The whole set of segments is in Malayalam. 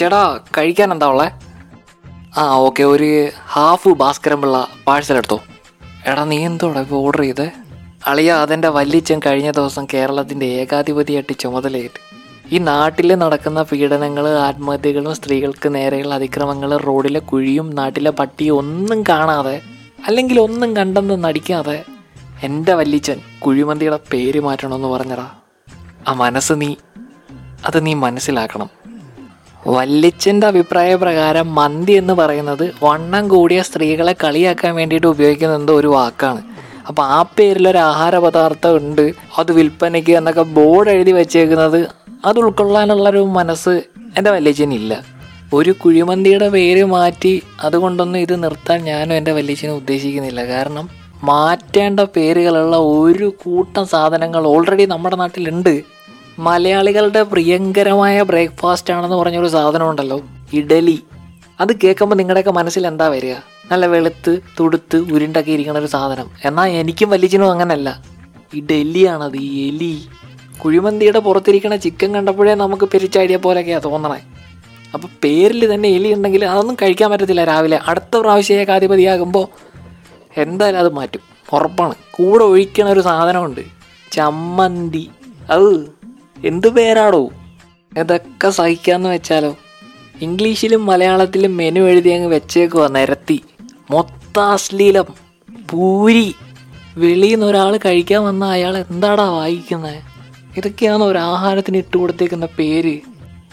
ചേട്ടാ കഴിക്കാൻ എന്താ ഉള്ളേ? ആ ഓക്കെ ഒരു ഹാഫ് ഭാസ്കരമുള്ള പാഴ്സൽ എടുത്തോ. എടാ നീ എന്തോടാ ഇപ്പോൾ ഓർഡർ ചെയ്തേ? അളിയ അതെന്റെ വല്യച്ഛൻ കഴിഞ്ഞ ദിവസം കേരളത്തിന്റെ ഏകാധിപതിയായിട്ട് ചുമതലയേറ്റ്. ഈ നാട്ടിൽ നടക്കുന്ന പീഡനങ്ങൾ ആത്മഹത്യകളും സ്ത്രീകൾക്ക് നേരെയുള്ള അതിക്രമങ്ങൾ റോഡിലെ കുഴിയും നാട്ടിലെ പട്ടിയും ഒന്നും കാണാതെ അല്ലെങ്കിൽ ഒന്നും കണ്ടെന്ന് നടിക്കാതെ എന്റെ വല്യച്ഛൻ കുഴിമന്തിയുടെ പേര് മാറ്റണമെന്ന് പറഞ്ഞടാ. ആ മനസ്സ് നീ അത് നീ മനസ്സിലാക്കണം. വല്യച്ഛന്റെ അഭിപ്രായ പ്രകാരം മന്തി എന്ന് പറയുന്നത് വണ്ണം കൂടിയ സ്ത്രീകളെ കളിയാക്കാൻ വേണ്ടിയിട്ട് ഉപയോഗിക്കുന്ന എന്തോ ഒരു വാക്കാണ്. അപ്പോൾ ആ പേരിലൊരു ആഹാര പദാർത്ഥം ഉണ്ട് അത് വിൽപ്പനയ്ക്ക് എന്നൊക്കെ ബോർഡ് എഴുതി വെച്ചേക്കുന്നത് അത് ഉൾക്കൊള്ളാനുള്ളൊരു മനസ്സ് എന്റെ വല്യച്ഛനില്ല ഒരു കുഴിമന്തിയുടെ പേര് മാറ്റി അതുകൊണ്ടൊന്നും ഇത് നിർത്താൻ ഞാനും എന്റെ വല്യച്ഛനും ഉദ്ദേശിക്കുന്നില്ല. കാരണം മാറ്റേണ്ട പേരുകളുള്ള ഒരു കൂട്ടം സാധനങ്ങൾ ഓൾറെഡി നമ്മുടെ നാട്ടിലുണ്ട്. മലയാളികളുടെ പ്രിയങ്കരമായ ബ്രേക്ക്ഫാസ്റ്റ് ആണെന്ന് പറഞ്ഞൊരു സാധനം ഉണ്ടല്ലോ ഇഡലി. അത് കേൾക്കുമ്പോൾ നിങ്ങളുടെയൊക്കെ മനസ്സിൽ എന്താ വരിക? നല്ല വെളുത്ത് തുടുത്ത് ഉരുണ്ടൊക്കെ ഇരിക്കുന്ന ഒരു സാധനം. എന്നാൽ എനിക്കും വലിയച്ഛനും അങ്ങനല്ല. ഇഡലിയാണത് ഈ എലി. കുഴിമന്തിയുടെ പുറത്തിരിക്കുന്ന ചിക്കൻ കണ്ടപ്പോഴേ നമുക്ക് പെരിച്ചാടിയ പോലെയൊക്കെയാണ് തോന്നണേ. അപ്പോൾ പേരിൽ തന്നെ എലി ഉണ്ടെങ്കിൽ അതൊന്നും കഴിക്കാൻ പറ്റത്തില്ല രാവിലെ. അടുത്ത പ്രാവശ്യം ഏകാധിപതിയാകുമ്പോൾ എന്തായാലും അത് മാറ്റും. ഉറപ്പാണ്. കൂടെ ഒഴിക്കണ ഒരു സാധനമുണ്ട്. ചമ്മന്തി. അത് എന്ത് പേരാടോ? ഇതൊക്കെ സഹിക്കാന്ന് വെച്ചാലോ. ഇംഗ്ലീഷിലും മലയാളത്തിലും മെനു എഴുതി അങ്ങ് വെച്ചേക്കുവാ നിരത്തി. മൊത്ത അശ്ലീലം. പൂരി. വെളിയിൽ നിന്ന് ഒരാൾ കഴിക്കാൻ വന്ന അയാൾ എന്താടാ വായിക്കുന്നത് ഇതൊക്കെയാണ് ഒരു ആഹാരത്തിന് ഇട്ട് കൊടുത്തേക്കുന്ന പേര്?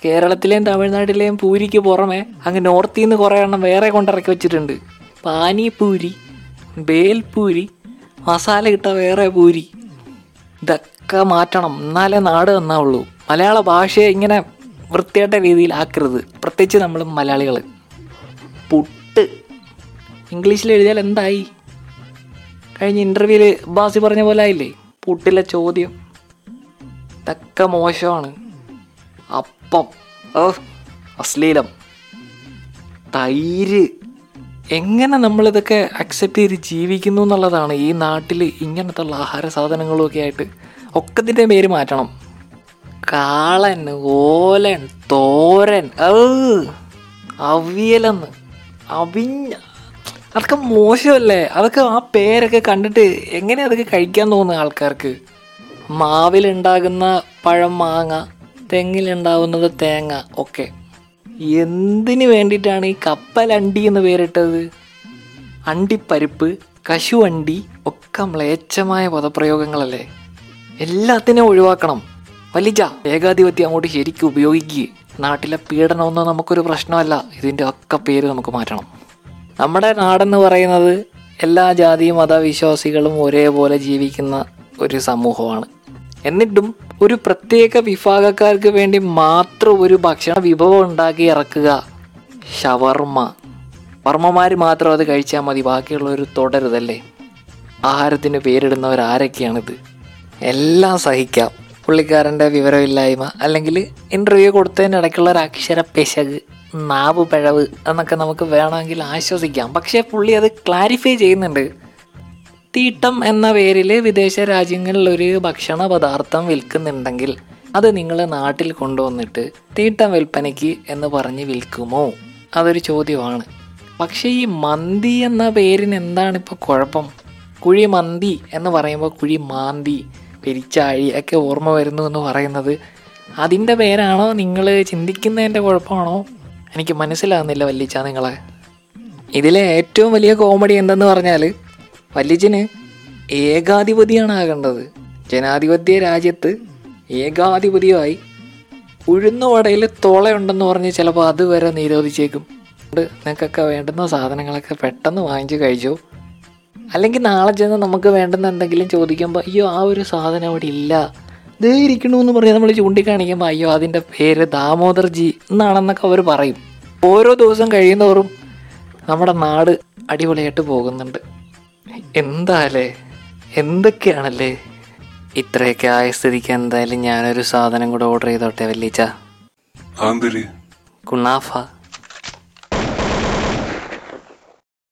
കേരളത്തിലെയും തമിഴ്നാട്ടിലെയും പൂരിക്ക് പുറമെ അങ്ങ് നോർത്തിൽ നിന്ന് കുറേ എണ്ണം വേറെ കൊണ്ടിറക്കി വെച്ചിട്ടുണ്ട്. പാനിപൂരി ബേൽപൂരി മസാല ഇട്ട വേറെ പൂരി. ഇതൊക്കെ മാറ്റണം. എന്നാലേ നാട് നന്നാവുള്ളൂ. മലയാള ഭാഷയെ ഇങ്ങനെ വൃത്തിയായിട്ട രീതിയിൽ ആക്കരുത്. പ്രത്യേകിച്ച് നമ്മൾ മലയാളികൾ പുട്ട്. ഇംഗ്ലീഷിൽ എഴുതിയാൽ എന്തായി? കഴിഞ്ഞ ഇന്റർവ്യൂവിൽ ബാസി പറഞ്ഞ പോലെ ആയില്ലേ? പുട്ടിലെ ചോദ്യം. ഇതൊക്കെ മോശമാണ്. അപ്പം. ഓ അശ്ലീലം. തൈര്. എങ്ങനെ നമ്മളിതൊക്കെ അക്സെപ്റ്റ് ചെയ്ത് ജീവിക്കുന്നു എന്നുള്ളതാണ് ഈ നാട്ടിൽ ഇങ്ങനത്തെ ആഹാര ഒക്കെ ആയിട്ട് ഒക്കത്തിന്റെ പേര് മാറ്റണം. കാളൻ ഓലൻ തോരൻ അവിയലെന്ന് അവിഞ്ഞ. അതൊക്കെ മോശമല്ലേ? അതൊക്കെ ആ പേരൊക്കെ കണ്ടിട്ട് എങ്ങനെ അതൊക്കെ കഴിക്കാൻ തോന്നുന്നു ആൾക്കാർക്ക്? മാവിലുണ്ടാകുന്ന പഴം മാങ്ങ തെങ്ങിലുണ്ടാവുന്നത് തേങ്ങ ഒക്കെ. എന്തിനു വേണ്ടിയിട്ടാണ് ഈ കപ്പലണ്ടി എന്ന് പേരിട്ടത്? അണ്ടിപ്പരിപ്പ് കശുവണ്ടി ഒക്കെ മ്ലേച്ഛമായ പദപ്രയോഗങ്ങളല്ലേ? എല്ലാത്തിനെയും ഒഴിവാക്കണം. വലിച്ച ഏകാധിപത്യം അങ്ങോട്ട് ശരിക്കും ഉപയോഗിക്കുക നാട്ടിലെ പീഡനമൊന്നും നമുക്കൊരു പ്രശ്നമല്ല. ഇതിന്റെ ഒക്കെ പേര് നമുക്ക് മാറ്റണം. നമ്മുടെ നാടെന്ന് പറയുന്നത് എല്ലാ ജാതി മതവിശ്വാസികളും ഒരേപോലെ ജീവിക്കുന്ന ഒരു സമൂഹമാണ്. എന്നിട്ടും ഒരു പ്രത്യേക വിഭാഗക്കാർക്ക് വേണ്ടി മാത്രം ഒരു ഭക്ഷണ വിഭവം ഉണ്ടാക്കി ഇറക്കുക. ഷവർമ്മ. വർമ്മമാർ മാത്രം അത് കഴിച്ചാൽ മതി. ബാക്കിയുള്ളവർ തുടരുതല്ലേ? ആഹാരത്തിന് പേരിടുന്നവർ ആരൊക്കെയാണിത് എല്ലാം സഹിക്കാം. പുള്ളിക്കാരന്റെ വിവരമില്ലായ്മ അല്ലെങ്കിൽ ഇന്റർവ്യൂ കൊടുത്തതിന് ഇടയ്ക്കുള്ള ഒരു അക്ഷര പെശക് നാവ് പിഴവ് എന്നൊക്കെ നമുക്ക് വേണമെങ്കിൽ ആശ്വസിക്കാം. പക്ഷേ പുള്ളി അത് ക്ലാരിഫൈ ചെയ്യുന്നുണ്ട്. തീട്ടം എന്ന പേരിൽ വിദേശ രാജ്യങ്ങളിൽ ഒരു ഭക്ഷണ പദാർത്ഥം വിൽക്കുന്നുണ്ടെങ്കിൽ അത് നിങ്ങൾ നാട്ടിൽ കൊണ്ടുവന്നിട്ട് തീട്ടം വിൽപ്പനയ്ക്ക് എന്ന് പറഞ്ഞ് വിൽക്കുമോ? അതൊരു ചോദ്യമാണ്. പക്ഷേ ഈ മന്തി എന്ന പേരിന് എന്താണ് ഇപ്പോൾ കുഴപ്പം? കുഴി മന്തി എന്ന് പറയുമ്പോൾ കുഴി മാന്തി പെരിച്ചാഴി ഒക്കെ ഓർമ്മ വരുന്നു എന്ന് പറയുന്നത്. അതിന്റെ പേരാണോ നിങ്ങൾ ചിന്തിക്കുന്നതിന്റെ കുഴപ്പമാണോ? എനിക്ക് മനസ്സിലാകുന്നില്ല വല്ലിച്ച നിങ്ങളെ. ഇതിലെ ഏറ്റവും വലിയ കോമഡി എന്തെന്ന് പറഞ്ഞാൽ വല്ലിച്ചിന് ഏകാധിപതിയാണ് ആകേണ്ടത്. ജനാധിപത്യ രാജ്യത്ത് ഏകാധിപതിയായി ഉഴുന്നുവടയിൽ തോളയുണ്ടെന്ന് പറഞ്ഞ് ചിലപ്പോൾ അതുവരെ നിരോധിച്ചേക്കും. നിങ്ങൾക്കൊക്കെ വേണ്ടുന്ന സാധനങ്ങളൊക്കെ പെട്ടെന്ന് വാങ്ങിച്ച് കഴിച്ചോ? അല്ലെങ്കിൽ നാളെ ചെന്ന് നമുക്ക് വേണ്ടുന്ന എന്തെങ്കിലും ചോദിക്കുമ്പോൾ അയ്യോ ആ ഒരു സാധനം അവിടെ ഇല്ല. ദേ ഇരിക്കണമെന്ന് പറഞ്ഞ് നമ്മൾ ചൂണ്ടിക്കാണിക്കുമ്പോൾ അയ്യോ അതിന്റെ പേര് ദാമോദർജി എന്നാണെന്നൊക്കെ അവർ പറയും. ഓരോ ദിവസം കഴിയുന്നതോറും നമ്മുടെ നാട് അടിപൊളിയായിട്ട് പോകുന്നുണ്ട്. എന്താല്ലേ എന്തൊക്കെയാണല്ലേ? ഇത്രയൊക്കെ ആയ സ്ഥിതിക്ക് എന്തായാലും ഞാനൊരു സാധനം കൂടെ ഓർഡർ ചെയ്തോട്ടെ വല്ലിച്ച കുണാഫ